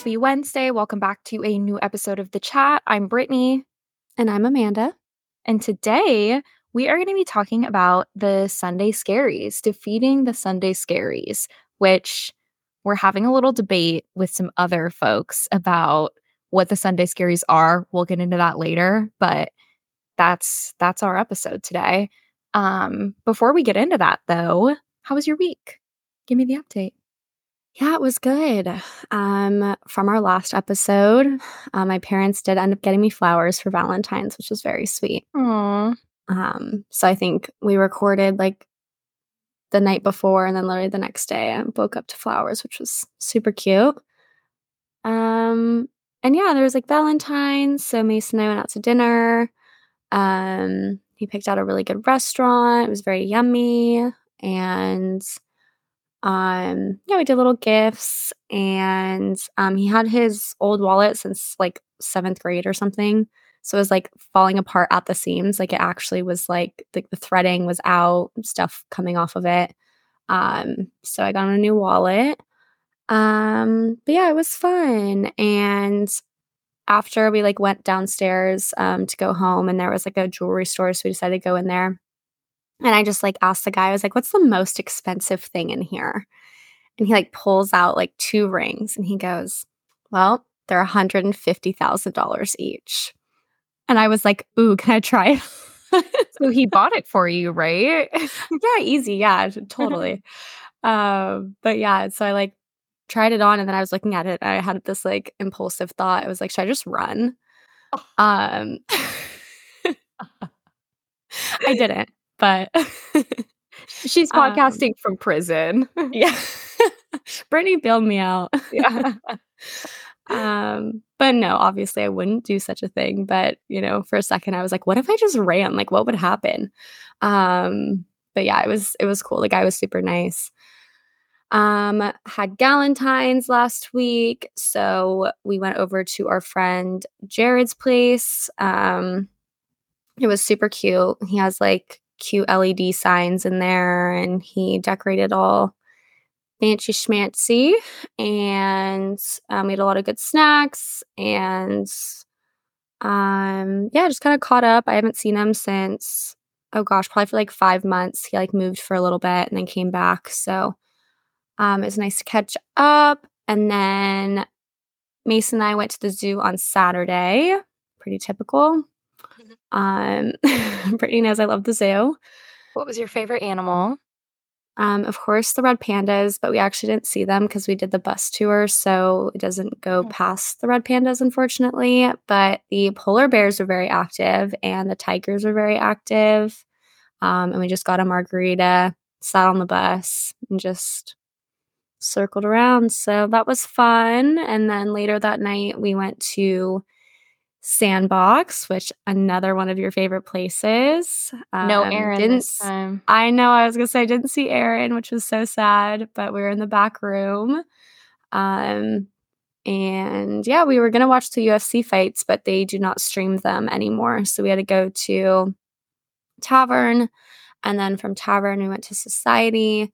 Happy Wednesday. Welcome back to a new episode of The Chat. I'm Brittney. And I'm Amanda. And today we are going to be talking about the Sunday scaries, defeating the Sunday scaries, which we're having a little debate with some other folks about what the Sunday scaries are. We'll get into that later, but that's that's our episode today. Um before we get into that though, how was your week? Give me the update. Yeah, it was good. Um, from our last episode, uh, my parents did end up getting me flowers for Valentine's, which was very sweet. Aww. Um, so I think we recorded like the night before, and then literally the next day, I woke up to flowers, which was super cute. Um, and yeah, there was like Valentine's, so Mason and I went out to dinner. Um, he picked out a really good restaurant. It was very yummy, and um yeah we did little gifts and um he had his old wallet since like seventh grade or something. So it was like falling apart at the seams. Like it actually was like the, the threading was out stuff coming off of it. Um so i got him a new wallet. Um but yeah it was fun. And after we like went downstairs um to go home and there was like a jewelry store so we decided to go in there and I just like asked the guy, I was like, what's the most expensive thing in here? And he like pulls out like two rings and he goes, well, they're $150,000 each. And I was like, ooh, can I try it? so he bought it for you, right? yeah, easy. Yeah, totally. um, but yeah, so I like tried it on and then I was looking at it. I had this like impulsive thought. I was like, should I just run? Um, I didn't but she's um, podcasting um, from prison. Yeah. Brittney bailed me out. Yeah. um, but no, obviously I wouldn't do such a thing. But you know, for a second I was like, what if I just ran? Like, what would happen? Um, but yeah, it was it was cool. The guy was super nice. Um, had Galentine's last week, so we went over to our friend Jared's place. Um, it was super cute. He has like cute LED signs in there, and he decorated all fancy schmancy. And um, we had a lot of good snacks, and um, yeah, just kind of caught up. I haven't seen him since oh gosh, probably for like five months. He like moved for a little bit and then came back. So um, it was nice to catch up. And then Mason and I went to the zoo on Saturday. Pretty typical. Um, Brittney knows I love the zoo. What was your favorite animal? Um, of course, the red pandas, but we actually didn't see them because we did the bus tour, so it doesn't go mm. past the red pandas, unfortunately. But the polar bears were very active, and the tigers were very active. Um, and we just got a margarita, sat on the bus, and just circled around. So that was fun. And then later that night, we went to Sandbox, which another one of your favorite places. Um, no Aaron didn't. I know. I was gonna say I didn't see Aaron, which was so sad. But we were in the back room, um, and yeah, we were gonna watch the UFC fights, but they do not stream them anymore. So we had to go to Tavern, and then from Tavern we went to Society.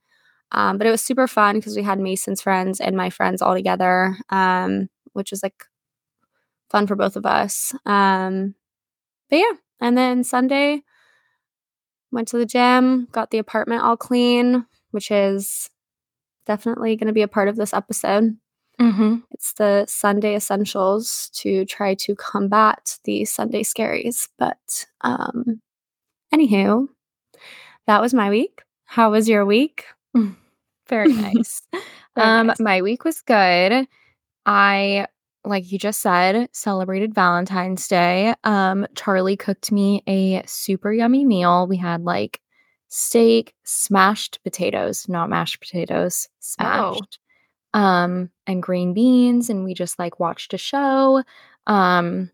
Um, but it was super fun because we had Mason's friends and my friends all together, um, which was like fun for both of us. Um, but yeah, and then Sunday went to the gym, got the apartment all clean, which is definitely going to be a part of this episode. Mm-hmm. It's the Sunday essentials to try to combat the Sunday scaries. But um, anywho, that was my week. How was your week? Very nice. Very um, nice. My week was good. I like you just said, celebrated Valentine's Day. Um, Charlie cooked me a super yummy meal. We had like steak, smashed potatoes, not mashed potatoes, smashed. Oh. Um, and green beans, and we just like watched a show. Um,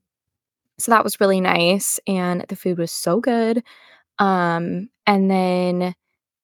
so that was really nice, and the food was so good. Um, and then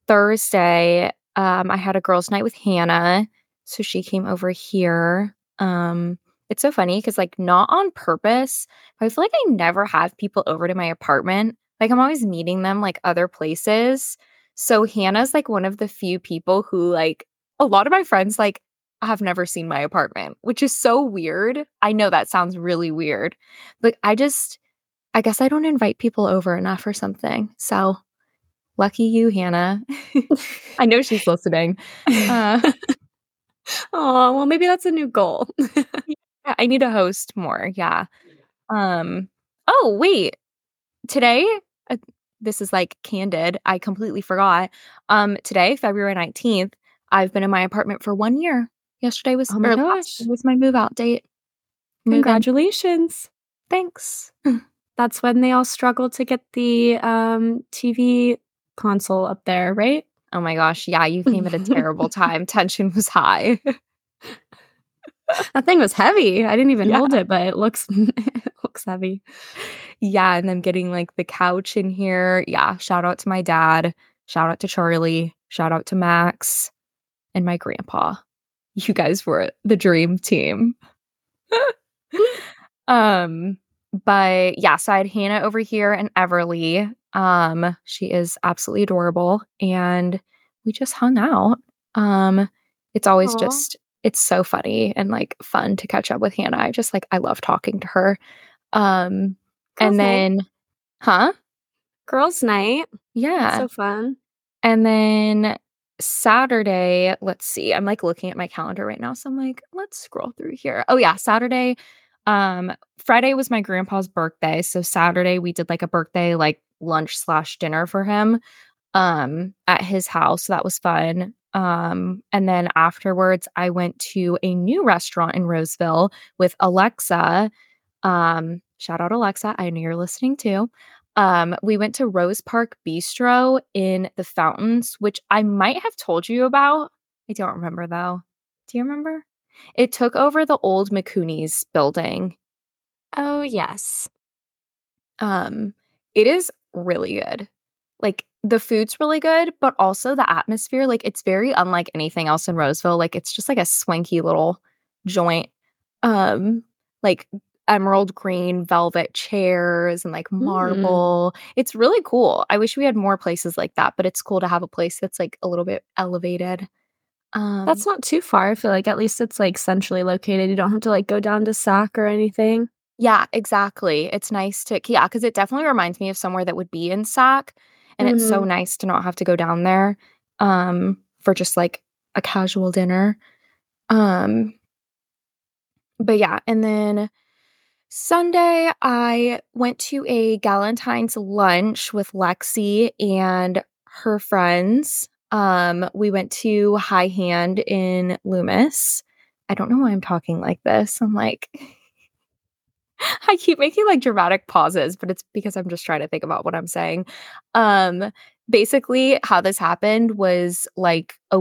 Thursday, um, I had a girls' night with Hannah, so she came over here. Um, it's so funny because, like, not on purpose, I feel like I never have people over to my apartment. Like, I'm always meeting them like other places. So, Hannah's like one of the few people who, like, a lot of my friends, like, have never seen my apartment, which is so weird. I know that sounds really weird. But I just I guess I don't invite people over enough or something. So lucky you, Hannah. I know she's listening. Uh, oh, well, maybe that's a new goal. yeah, I need to host more. Yeah. Um. Oh wait, today. Uh, this is like candid. I completely forgot. Um. Today, February nineteenth. I've been in my apartment for one year. Yesterday was oh my gosh. was my move out date. Move Congratulations. In. Thanks. That's when they all struggle to get the um, TV console up there, right? Oh my gosh. Yeah, you came at a terrible time. Tension was high. that thing was heavy. I didn't even yeah. hold it, but it looks it looks heavy. Yeah, and then getting like the couch in here. Yeah, shout out to my dad. Shout out to Charlie. Shout out to Max and my grandpa. You guys were the dream team. um but yeah, so I had Hannah over here and Everly. Um, she is absolutely adorable, and we just hung out. Um, it's always Aww. just it's so funny and like fun to catch up with Hannah. I just like I love talking to her. Um, Girls and then, night. huh? Girls' night. Yeah, so fun. And then Saturday, let's see. I'm like looking at my calendar right now, so I'm like, let's scroll through here. Oh yeah, Saturday um, Friday was my grandpa's birthday. So Saturday we did like a birthday like lunch slash dinner for him um at his house. So that was fun. Um, and then afterwards I went to a new restaurant in Roseville with Alexa. Um, shout out Alexa. I know you're listening too. Um, we went to Rose Park Bistro in the fountains, which I might have told you about. I don't remember though. Do you remember? It took over the old McCooney's building. Oh, yes. Um, it is really good. Like the food's really good, but also the atmosphere, like it's very unlike anything else in Roseville. Like it's just like a swanky little joint. Um, like emerald green velvet chairs and like mm. marble. Mm. It's really cool. I wish we had more places like that, but it's cool to have a place that's like a little bit elevated. Um, That's not too far. I feel like at least it's like centrally located. You don't have to like go down to Sac or anything. Yeah, exactly. It's nice to yeah, because it definitely reminds me of somewhere that would be in Sac, and mm-hmm. it's so mm-hmm. nice to not have to go down there um, for just like a casual dinner. Um, but yeah, and then Sunday I went to a Galentine's lunch with Lexi and her friends. Um, we went to High Hand in Loomis. I don't know why I'm talking like this. I'm like, I keep making like dramatic pauses, but it's because I'm just trying to think about what I'm saying. Um, basically, how this happened was like a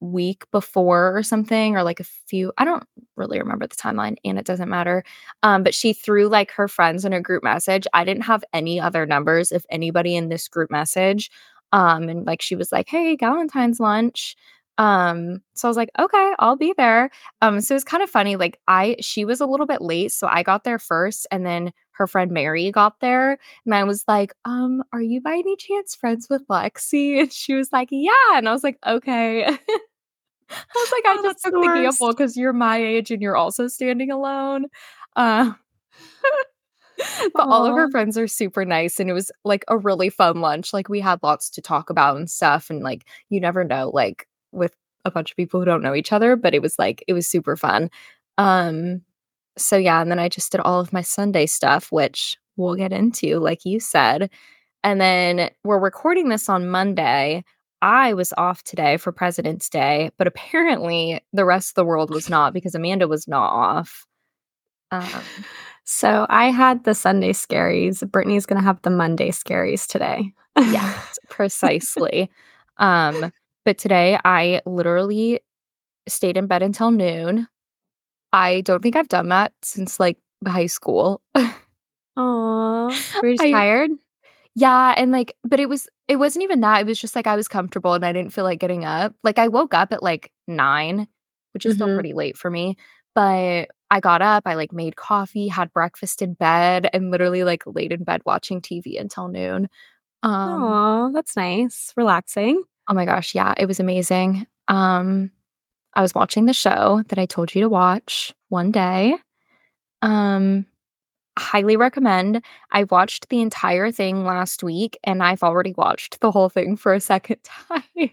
week before or something, or like a few, I don't really remember the timeline and it doesn't matter. Um, but she threw like her friends in a group message. I didn't have any other numbers if anybody in this group message um, and like she was like, Hey, Galentine's lunch. Um, so I was like, okay, I'll be there. Um, so it was kind of funny. Like I she was a little bit late, so I got there first, and then her friend Mary got there. And I was like, um, are you by any chance friends with Lexi? And she was like, Yeah. And I was like, okay. I was like, I oh, just took the, the gamble because you're my age and you're also standing alone. Uh but Aww. all of her friends are super nice and it was like a really fun lunch like we had lots to talk about and stuff and like you never know like with a bunch of people who don't know each other but it was like it was super fun um so yeah and then i just did all of my sunday stuff which we'll get into like you said and then we're recording this on monday I was off today for President's Day, but apparently the rest of the world was not because Amanda was not off. Um, so I had the Sunday scaries. Brittney's going to have the Monday scaries today. yeah, precisely. um, but today I literally stayed in bed until noon. I don't think I've done that since like high school. Aww. Were you I, tired? Yeah, and like, but it was it wasn't even that. It was just like I was comfortable and I didn't feel like getting up. Like I woke up at like nine, which is mm-hmm. still pretty late for me. But I got up, I like made coffee, had breakfast in bed, and literally like laid in bed watching TV until noon. Um, oh, that's nice. Relaxing. Oh my gosh, yeah, it was amazing. Um, I was watching the show that I told you to watch one day. Um, highly recommend. I watched the entire thing last week and I've already watched the whole thing for a second time.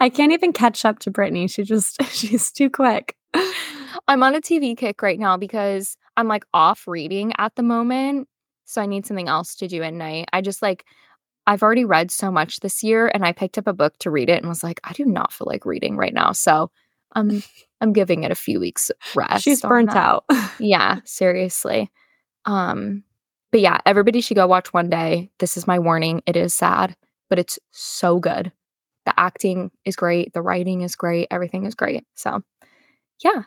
I can't even catch up to Brittney. She just she's too quick. I'm on a TV kick right now because I'm like off reading at the moment. So I need something else to do at night. I just like I've already read so much this year and I picked up a book to read it and was like, I do not feel like reading right now. So I'm I'm giving it a few weeks rest. She's burnt out. yeah, seriously. Um, but yeah, everybody should go watch one day. This is my warning. It is sad, but it's so good. The acting is great, the writing is great, everything is great. So yeah.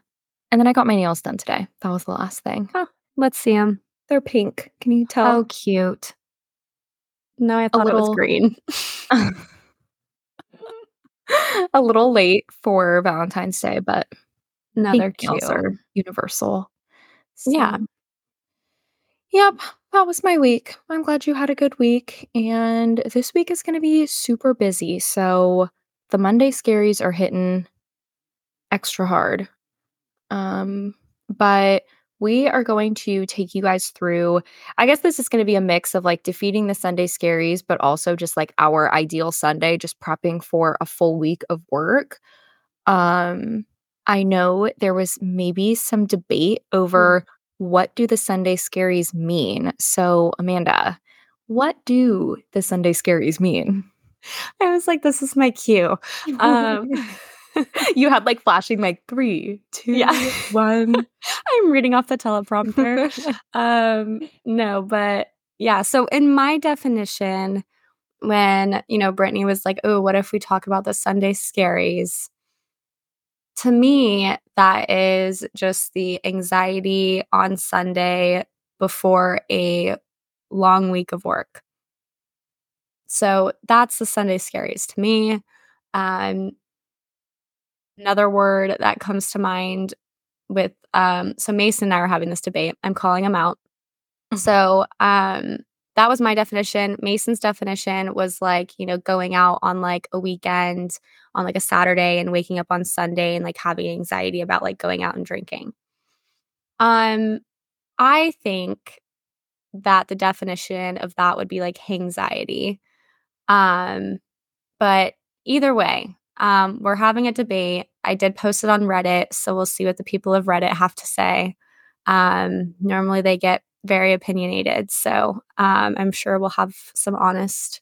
And then I got my nails done today. That was the last thing. Oh, let's see them. They're pink. Can you tell? Oh, cute. No, I thought little, it was green. a little late for Valentine's Day, but no, they're cute. Are universal. So, yeah. Yep, that was my week. I'm glad you had a good week. And this week is going to be super busy. So the Monday scaries are hitting extra hard. Um, but we are going to take you guys through. I guess this is going to be a mix of like defeating the Sunday scaries, but also just like our ideal Sunday, just prepping for a full week of work. Um, I know there was maybe some debate over mm. what do the Sunday scaries mean. So, Amanda, what do the Sunday scaries mean? I was like, this is my cue. Um, you had like flashing like three, two, yeah. one. I'm reading off the teleprompter. um, no, but yeah. So in my definition, when you know Brittney was like, "Oh, what if we talk about the Sunday scaries?" To me, that is just the anxiety on Sunday before a long week of work. So that's the Sunday scaries to me. Um, Another word that comes to mind with um so Mason and I are having this debate. I'm calling him out. Mm-hmm. So um that was my definition. Mason's definition was like, you know, going out on like a weekend on like a Saturday and waking up on Sunday and like having anxiety about like going out and drinking. Um I think that the definition of that would be like anxiety. Um but either way, um, we're having a debate. I did post it on Reddit, so we'll see what the people of Reddit have to say. Um, normally, they get very opinionated, so um, I'm sure we'll have some honest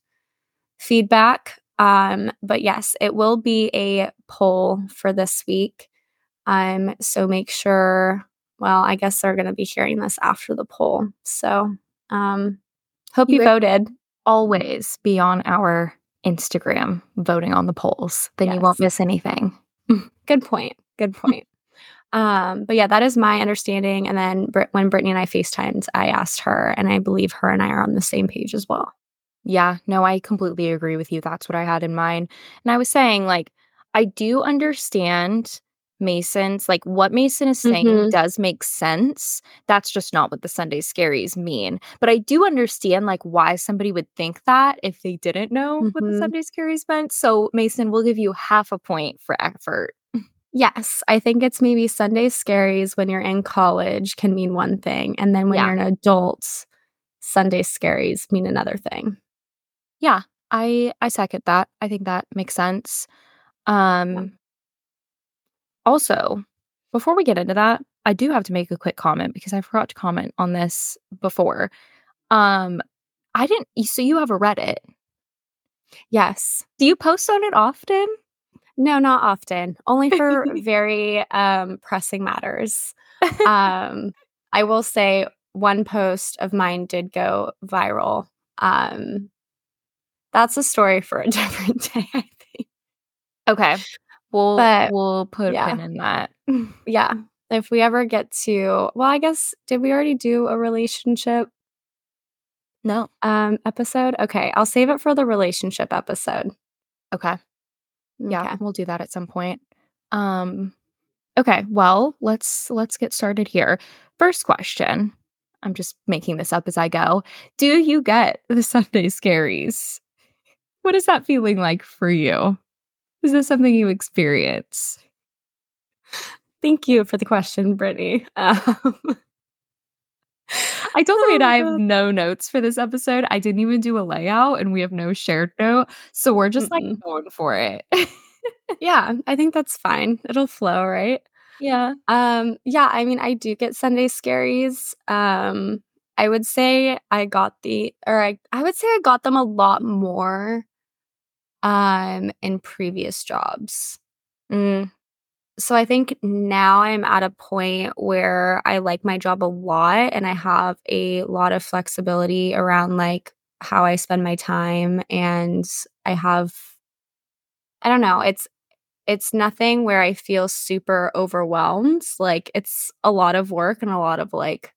feedback. Um, but yes, it will be a poll for this week. Um, so make sure. Well, I guess they're going to be hearing this after the poll. So, um, hope you, you voted. Always be on our Instagram voting on the polls. Then yes. you won't miss anything. Good point. Good point. Um, but yeah, that is my understanding. And then Brit- when Brittney and I FaceTimed, I asked her, and I believe her and I are on the same page as well. Yeah, no, I completely agree with you. That's what I had in mind. And I was saying, like, I do understand Mason's like what Mason is saying mm-hmm. does make sense. That's just not what the Sunday scaries mean. But I do understand like why somebody would think that if they didn't know mm-hmm. what the mm-hmm. Sunday scaries meant. So Mason, we'll give you half a point for effort. Yes, I think it's maybe Sunday scaries when you're in college can mean one thing, and then when yeah. you're an adult, Sunday scaries mean another thing. Yeah, I I second that. I think that makes sense. Um yeah also, before we get into that, I do have to make a quick comment because I forgot to comment on this before. Um, I didn't. So you have a Reddit? Yes. Do you post on it often? No, not often. Only for very um, pressing matters. Um, I will say one post of mine did go viral. Um, that's a story for a different day, I think. Okay. We'll but, we'll put yeah. a pin in that. yeah. If we ever get to well, I guess did we already do a relationship no um episode? Okay, I'll save it for the relationship episode. Okay. Yeah, okay. we'll do that at some point. Um okay, well, let's let's get started here. First question. I'm just making this up as I go. Do you get the Sunday scaries? What is that feeling like for you? Is this something you experience? Thank you for the question, Brittney. Um I told oh, I have no notes for this episode. I didn't even do a layout and we have no shared note. So we're just Mm-mm. like going for it. yeah, I think that's fine. It'll flow, right? Yeah. Um, yeah, I mean, I do get Sunday scaries. Um, I would say I got the or I I would say I got them a lot more um in previous jobs. Mm. So I think now I'm at a point where I like my job a lot and I have a lot of flexibility around like how I spend my time and I have I don't know, it's it's nothing where I feel super overwhelmed. Like it's a lot of work and a lot of like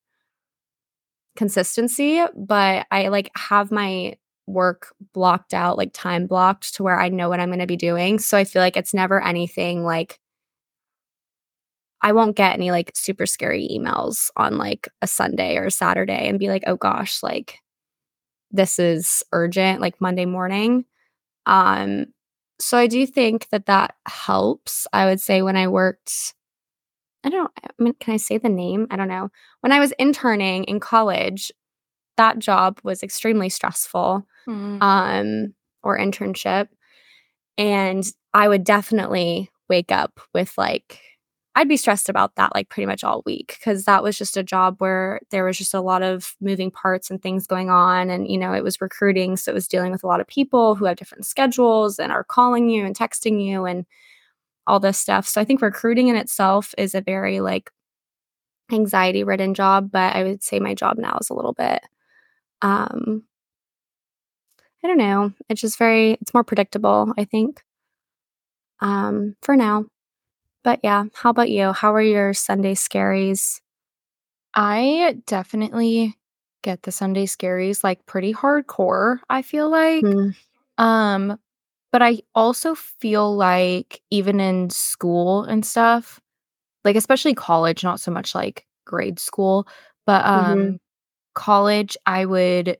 consistency, but I like have my work blocked out, like time blocked to where I know what I'm going to be doing. So I feel like it's never anything like I won't get any like super scary emails on like a Sunday or a Saturday and be like, "Oh gosh, like this is urgent like Monday morning." Um so I do think that that helps. I would say when I worked I don't I mean, can I say the name? I don't know. When I was interning in college, that job was extremely stressful. Mm. Um, or internship. And I would definitely wake up with like I'd be stressed about that like pretty much all week because that was just a job where there was just a lot of moving parts and things going on. And, you know, it was recruiting. So it was dealing with a lot of people who have different schedules and are calling you and texting you and all this stuff. So I think recruiting in itself is a very like anxiety ridden job, but I would say my job now is a little bit um I don't know. It's just very it's more predictable, I think. Um for now. But yeah, how about you? How are your Sunday scaries? I definitely get the Sunday scaries like pretty hardcore, I feel like. Mm. Um but I also feel like even in school and stuff, like especially college, not so much like grade school, but um mm-hmm. college I would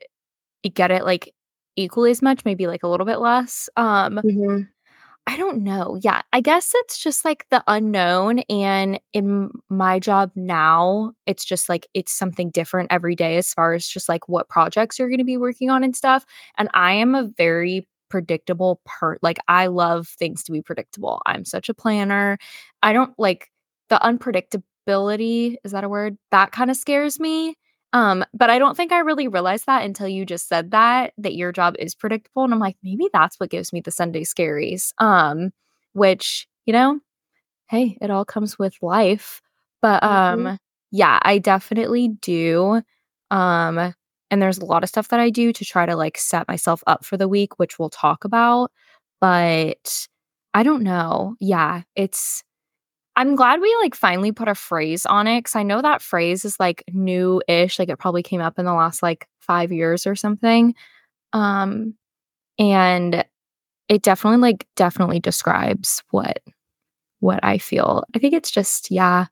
get it like equally as much, maybe like a little bit less. Um mm-hmm. I don't know. Yeah, I guess it's just like the unknown. And in my job now, it's just like it's something different every day as far as just like what projects you're going to be working on and stuff. And I am a very predictable part. Like I love things to be predictable. I'm such a planner. I don't like the unpredictability, is that a word? That kind of scares me. Um, but I don't think I really realized that until you just said that that your job is predictable and I'm like maybe that's what gives me the Sunday scaries. Um, which, you know, hey, it all comes with life. But um mm-hmm. yeah, I definitely do. Um and there's a lot of stuff that I do to try to like set myself up for the week, which we'll talk about. But I don't know. Yeah, it's I'm glad we like finally put a phrase on it because I know that phrase is like new ish. Like it probably came up in the last like five years or something. Um, and it definitely like definitely describes what what I feel. I think it's just, yeah,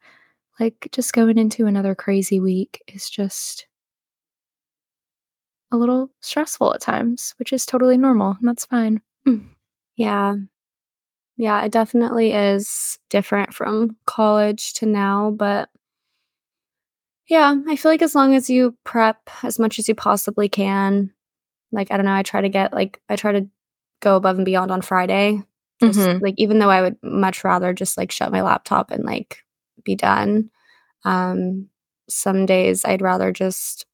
like just going into another crazy week is just a little stressful at times, which is totally normal, and that's fine. Mm. Yeah. Yeah, it definitely is different from college to now, but yeah, I feel like as long as you prep as much as you possibly can, like I don't know, I try to get like I try to go above and beyond on Friday. Just mm-hmm. like even though I would much rather just like shut my laptop and like be done. Um some days I'd rather just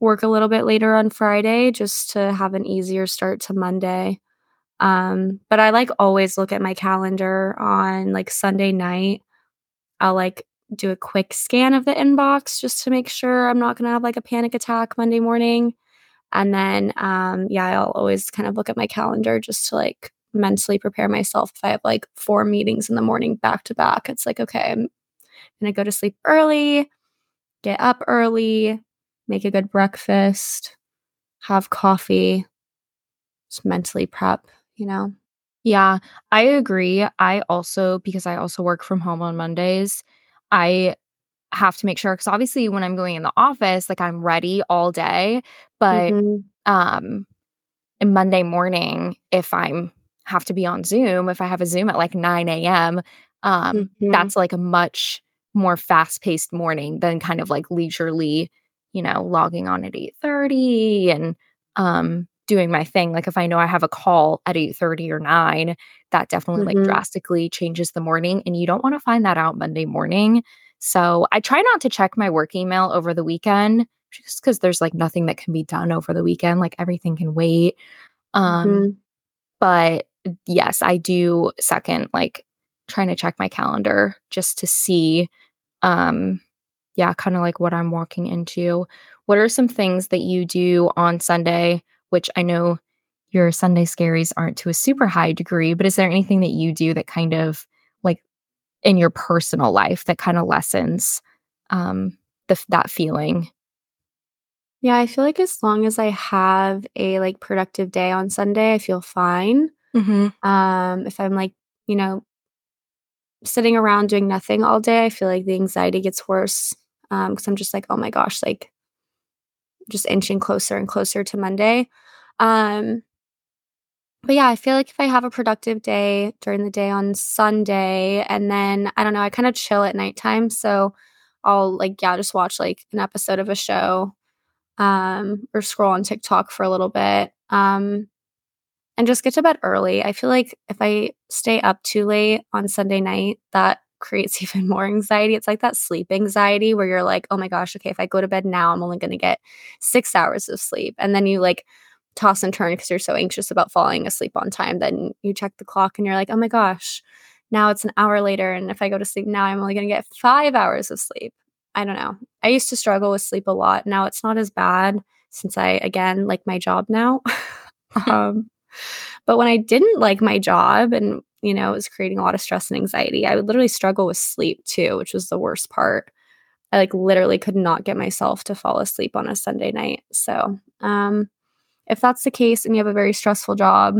work a little bit later on Friday just to have an easier start to Monday. Um, but I like always look at my calendar on like Sunday night. I'll like do a quick scan of the inbox just to make sure I'm not going to have like a panic attack Monday morning. And then, um, yeah, I'll always kind of look at my calendar just to like mentally prepare myself. If I have like four meetings in the morning back to back, it's like, okay, I'm going to go to sleep early, get up early, make a good breakfast, have coffee, just mentally prep you know? Yeah, I agree. I also, because I also work from home on Mondays, I have to make sure because obviously when I'm going in the office, like I'm ready all day. But mm-hmm. um Monday morning, if I'm have to be on Zoom, if I have a Zoom at like 9 a.m., um, Mhm. that's like a much more fast-paced morning than kind of like leisurely, you know, logging on at 8:30 and um doing my thing. Like if I know I have a call at 8:30 or 9, that definitely like Mhm. drastically changes the morning and you don't want to find that out Monday morning. So I try not to check my work email over the weekend just because there's like nothing that can be done over the weekend. Like everything can wait. Um, Mhm. but yes, I do second like trying to check my calendar just to see um yeah, kind of like what I'm walking into. What are some things that you do on Sunday, which I know your Sunday scaries aren't to a super high degree, but is there anything that you do that kind of like in your personal life that kind of lessens um the that feeling? Yeah, I feel like as long as I have a, like, productive day on Sunday, I feel fine. Mhm. Um, if I'm, like, you know, sitting around doing nothing all day, I feel like the anxiety gets worse, um, because 'cause I'm just like, "Oh my gosh," like, just inching closer and closer to Monday. Um, but yeah, I feel like if I have a productive day during the day on Sunday, and then, I don't know, I kinda chill at nighttime, so I'll, like, yeah, just watch, like, an episode of a show, um, or scroll on TikTok for a little bit, um, and just get to bed early. I feel like if I stay up too late on Sunday night, that creates even more anxiety. It's like that sleep anxiety where you're like, "Oh my gosh, okay, if I go to bed now, I'm only gonna get 6 hours of sleep." And then you, like, toss and turn because you're so anxious about falling asleep on time. Then you check the clock and you're like, "Oh my gosh, now it's an hour later, and if I go to sleep now, I'm only gonna get 5 hours of sleep." I don't know. I used to struggle with sleep a lot. Now it's not as bad since I, again, like my job now. Um, but when I didn't like my job and, you know, it was creating a lot of stress and anxiety, I would literally struggle with sleep too, which was the worst part. I like literally could not get myself to fall asleep on a Sunday night. So, um, if that's the case and you have a very stressful job,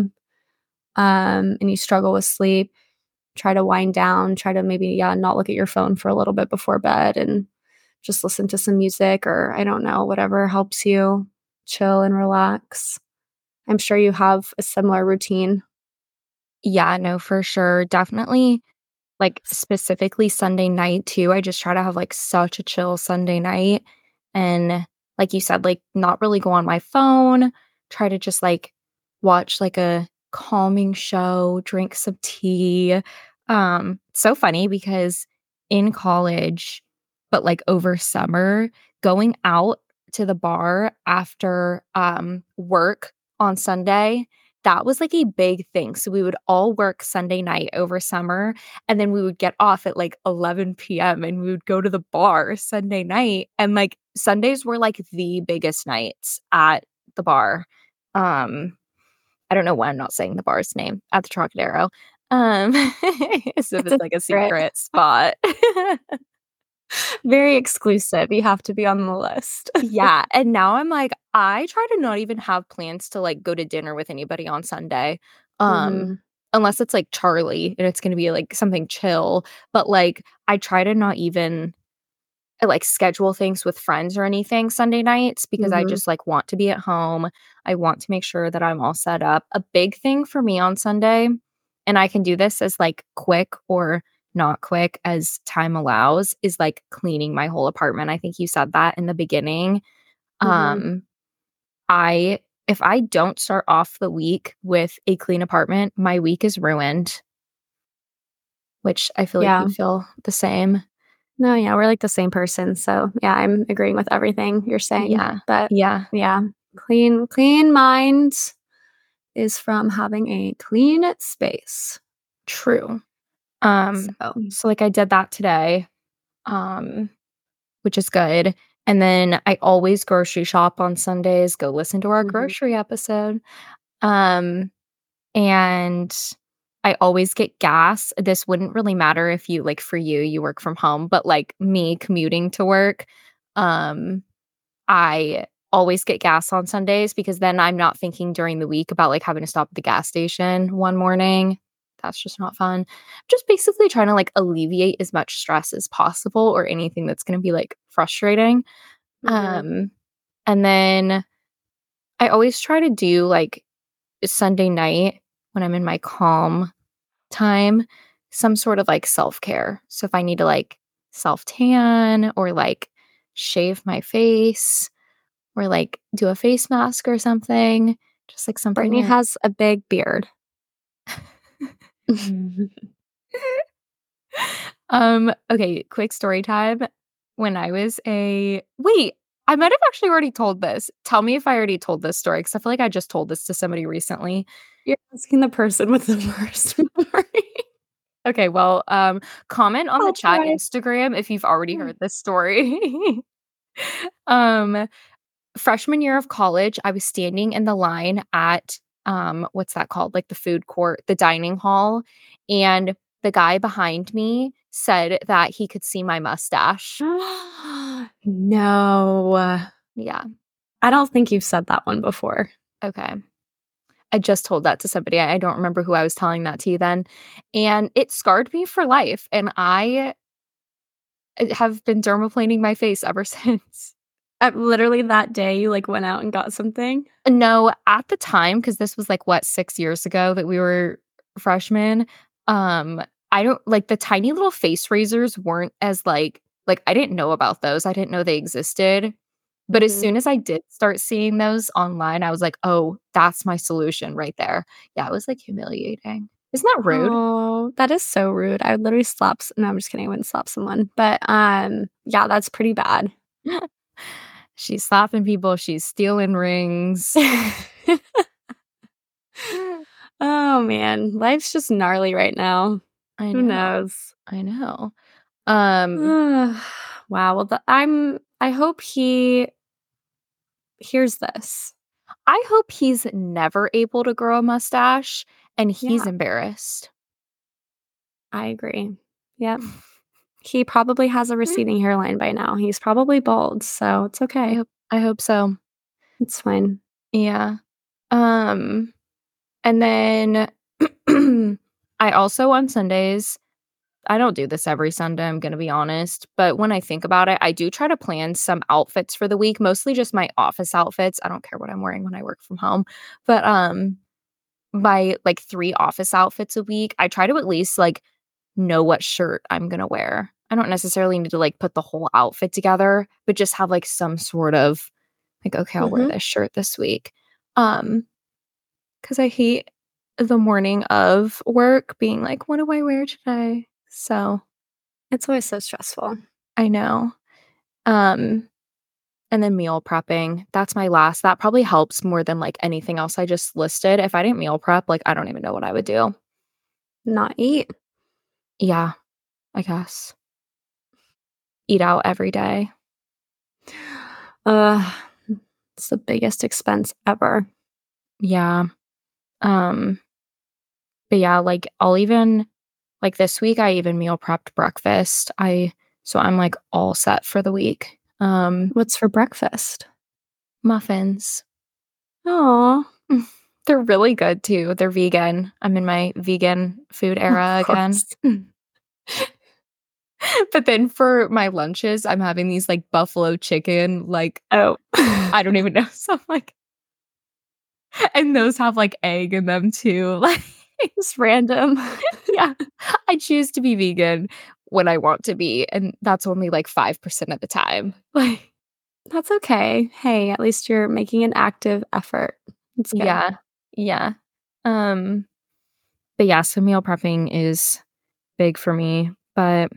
um, and you struggle with sleep, try to wind down, try to maybe, yeah, not look at your phone for a little bit before bed and just listen to some music or I don't know, whatever helps you chill and relax. I'm sure you have a similar routine. Yeah, no, for sure. Definitely like specifically Sunday night too. I just try to have like such a chill Sunday night. And like you said, like not really go on my phone, try to just like watch like a calming show, drink some tea. Um, so funny because in college, but like over summer, going out to the bar after um work on Sunday, that was like a big thing. So we would all work Sunday night over summer and then we would get off at like 11 PM and we would go to the bar Sunday night. And like Sundays were like the biggest nights at the bar. Um, I don't know why I'm not saying the bar's name at the Trocadero. Um, if It's it's like a secret. secret spot. Very exclusive. You have to be on the list. yeah. And now I'm like, I try to not even have plans to like go to dinner with anybody on Sunday. Um, Mhm. unless it's like Charlie and it's gonna be like something chill. But like I try to not even uh, like schedule things with friends or anything Sunday nights because I Mhm. just like want to be at home. I want to make sure that I'm all set up. A big thing for me on Sunday, and I can do this as like quick or not quick as time allows, is like cleaning my whole apartment. I think you said that in the beginning. Mhm. Um, I if I don't start off the week with a clean apartment, my week is ruined, which I feel like you feel the same. No, yeah, we're like the same person. So, yeah, I'm agreeing with everything you're saying. Yeah. But Yeah. yeah, clean clean mind is from having a clean space. True. Um, So, so like I did that today, um, which is good. And then I always grocery shop on Sundays, go listen to our Mhm. grocery episode. Um, and I always get gas. This wouldn't really matter if you like for you, you work from home, but like me commuting to work, um, I always get gas on Sundays because then I'm not thinking during the week about like having to stop at the gas station one morning. That's just not fun. Just basically trying to like alleviate as much stress as possible or anything that's going to be like frustrating. mhm. Um and then I always try to do like Sunday night when I'm in my calm time, some sort of like self care. So if I need to like self tan or like shave my face or like do a face mask or something, just like something. Brittney has a big beard. um, okay, quick story time. When I was a wait, I might have actually already told this. Tell me if I already told this story because I feel like I just told this to somebody recently. You're asking the person with the worst memory. okay, well, um, comment on I'll the chat try. Instagram if you've already heard this story. um, freshman year of college, I was standing in the line at um, what's that called? Like the food court, the dining hall, and the guy behind me said that he could see my mustache. no. Yeah. I don't think you've said that one before. Okay. I just told that to somebody. I don't remember who I was telling that to then. And it scarred me for life. And I eh, have been dermaplaning my face ever since. At literally that day, you like went out and got something? No, at the time, because this was like what, six years ago that we were freshmen. Um, I don't like the tiny little face razors weren't as like like I didn't know about those. I didn't know they existed. But as mm-hmm. soon as I did start seeing those online, I was like, oh, that's my solution right there. Yeah, it was like humiliating. Isn't that rude? Oh, that is so rude. I would literally slap. No, I'm just kidding. I wouldn't slap someone. But um, yeah, that's pretty bad. she's slapping people. She's stealing rings. oh man, life's just gnarly right now. I know. Who knows? I know. Um. wow. Well, the, I'm. I hope he hears this. I hope he's never able to grow a mustache and he's yeah. embarrassed. I agree. Yep. he probably has a receding hairline by now. He's probably bald, so it's okay. I hope, I hope so. It's fine. Yeah. Um and then I also on Sundays I don't do this every Sunday, I'm going to be honest. But when I think about it, I do try to plan some outfits for the week, mostly just my office outfits. I don't care what I'm wearing when I work from home. But um my like 3 office outfits a week, I try to at least like know what shirt I'm going to wear. I don't necessarily need to like put the whole outfit together, but just have like some sort of like okay, I'll mm-hmm. wear this shirt this week. Um cuz I hate the morning of work being like what do I wear today? So it's always so stressful. I know. Um and then meal prepping. That's my last. That probably helps more than like anything else I just listed. If I didn't meal prep, like I don't even know what I would do. Not eat. Yeah, I guess. Eat out every day. Uh it's the biggest expense ever. Yeah. Um but yeah, like I'll even like this week, I even meal prepped breakfast. I so I'm like all set for the week. Um, what's for breakfast? Muffins. Oh, they're really good too. They're vegan. I'm in my vegan food era again. but then for my lunches, I'm having these like buffalo chicken, like oh, I don't even know. So I'm like, and those have like egg in them too. Like Just random. yeah. I choose to be vegan when I want to be. And that's only like 5% of the time. Like, that's okay. Hey, at least you're making an active effort. Yeah. Yeah. Um, but yeah, so meal prepping is big for me. But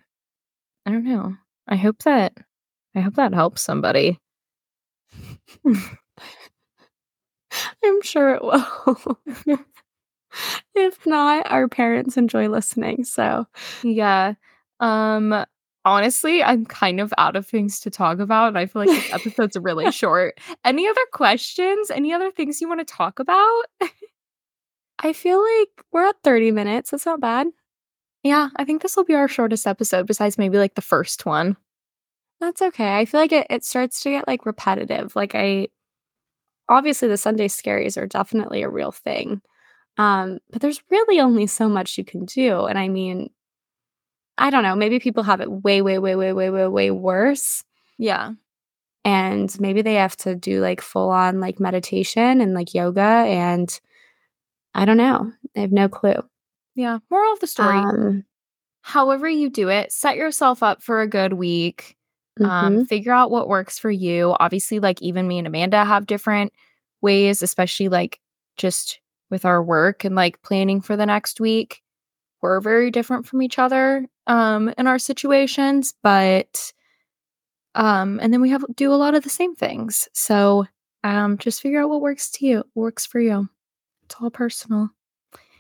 I don't know. I hope that I hope that helps somebody. I'm sure it will if not, our parents enjoy listening. So, yeah. Um honestly, I'm kind of out of things to talk about. And I feel like this episode's really short. Any other questions? Any other things you want to talk about? I feel like we're at 30 minutes. That's not bad. Yeah, I think this will be our shortest episode besides maybe like the first one. That's okay. I feel like it, it starts to get like repetitive. Like I obviously the Sunday scaries are definitely a real thing. Um, but there's really only so much you can do. And I mean, I don't know, maybe people have it way, way, way, way, way, way, way worse. Yeah. And maybe they have to do like full on like meditation and like yoga. And I don't know. I have no clue. Yeah. Moral of the story. Um, However, you do it, set yourself up for a good week. Um, mm-hmm. Um, figure out what works for you. Obviously, like even me and Amanda have different ways, especially like just with our work and like planning for the next week. We're very different from each other um in our situations, but um and then we have do a lot of the same things. So um just figure out what works to you, works for you. It's all personal.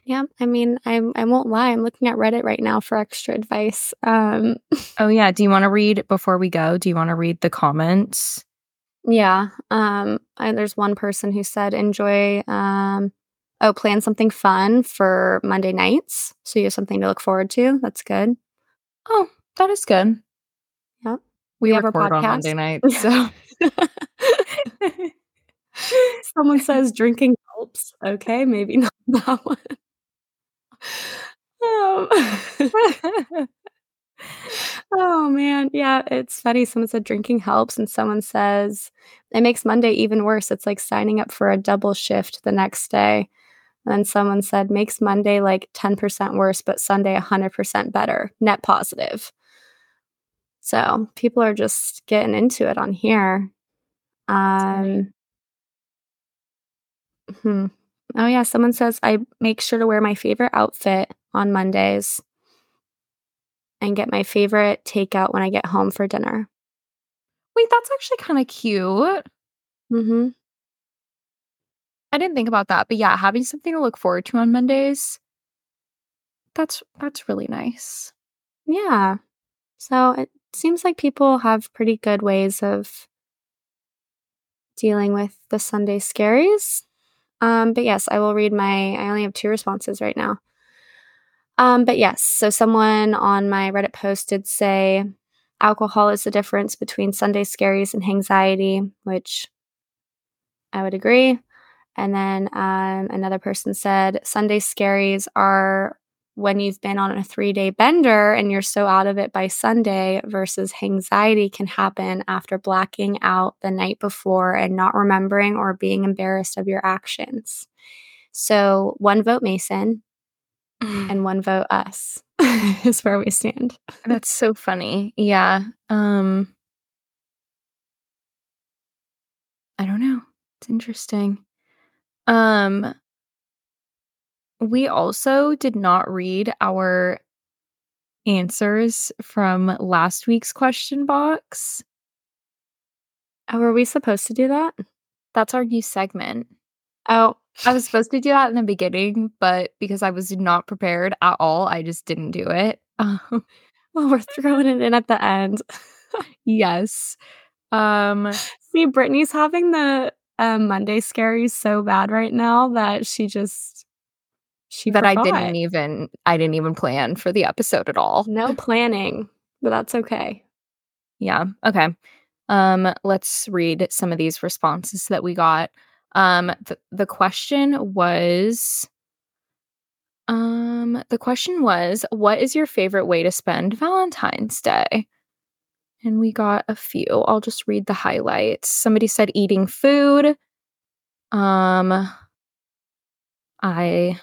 Yeah, I mean, I I won't lie. I'm looking at Reddit right now for extra advice. Um, oh yeah, do you want to read before we go? Do you want to read the comments? Yeah. Um, I, there's one person who said enjoy. Um, oh, plan something fun for Monday nights, so you have something to look forward to. That's good. Oh, that is good. Yeah. We, we have record on Monday nights, so. Someone says drinking helps. Okay, maybe not that one. Um, oh man, yeah, it's funny. Someone said drinking helps, and someone says it makes Monday even worse. It's like signing up for a double shift the next day. And then someone said makes Monday like 10% worse, but Sunday 100% better, net positive. So people are just getting into it on here. Um, hmm. Oh, yeah. Someone says, I make sure to wear my favorite outfit on Mondays and get my favorite takeout when I get home for dinner. Wait, that's actually kind of cute. Mm-hmm. I didn't think about that, but yeah, having something to look forward to on Mondays. That's that's really nice. Yeah. So it seems like people have pretty good ways of dealing with the Sunday scaries. Um, but yes, I will read my, I only have two responses right now. Um, but yes, so someone on my Reddit post did say alcohol is the difference between Sunday scaries and anxiety, which I would agree. And then um, another person said Sunday scaries are when you've been on a three day bender and you're so out of it by Sunday, versus anxiety can happen after blacking out the night before and not remembering or being embarrassed of your actions. So, one vote Mason and one vote us is where we stand. That's so funny. Yeah. Um, I don't know. It's interesting. Um, we also did not read our answers from last week's question box. Oh, were we supposed to do that? That's our new segment. Oh, I was supposed to do that in the beginning, but because I was not prepared at all, I just didn't do it. Um, well, we're throwing it in at the end. yes. Um, see, Brittney's having the um, Monday scaries so bad right now that she just she that I didn't even I didn't even plan for the episode at all. No planning, but that's okay. Yeah. Okay. Um let's read some of these responses that we got. Um th- the question was um the question was what is your favorite way to spend Valentine's Day? And we got a few. I'll just read the highlights. Somebody said eating food. Um I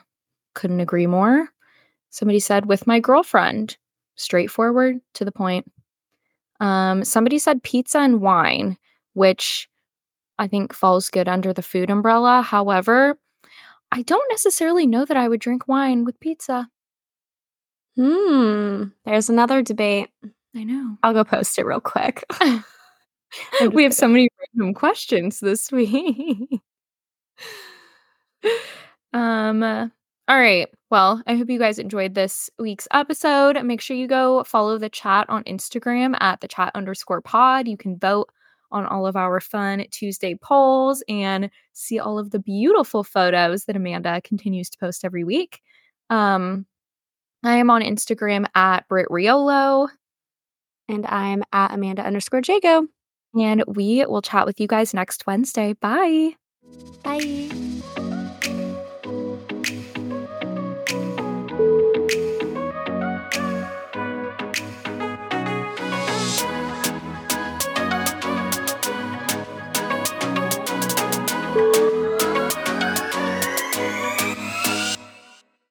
couldn't agree more. Somebody said, with my girlfriend. Straightforward, to the point. Um, somebody said pizza and wine, which I think falls good under the food umbrella. However, I don't necessarily know that I would drink wine with pizza. Hmm. There's another debate. I know. I'll go post it real quick. we have so many random questions this week. um all right. Well, I hope you guys enjoyed this week's episode. Make sure you go follow the chat on Instagram at the chat underscore pod. You can vote on all of our fun Tuesday polls and see all of the beautiful photos that Amanda continues to post every week. Um, I am on Instagram at Brit Riolo. And I'm at Amanda underscore Jagow. And we will chat with you guys next Wednesday. Bye. Bye.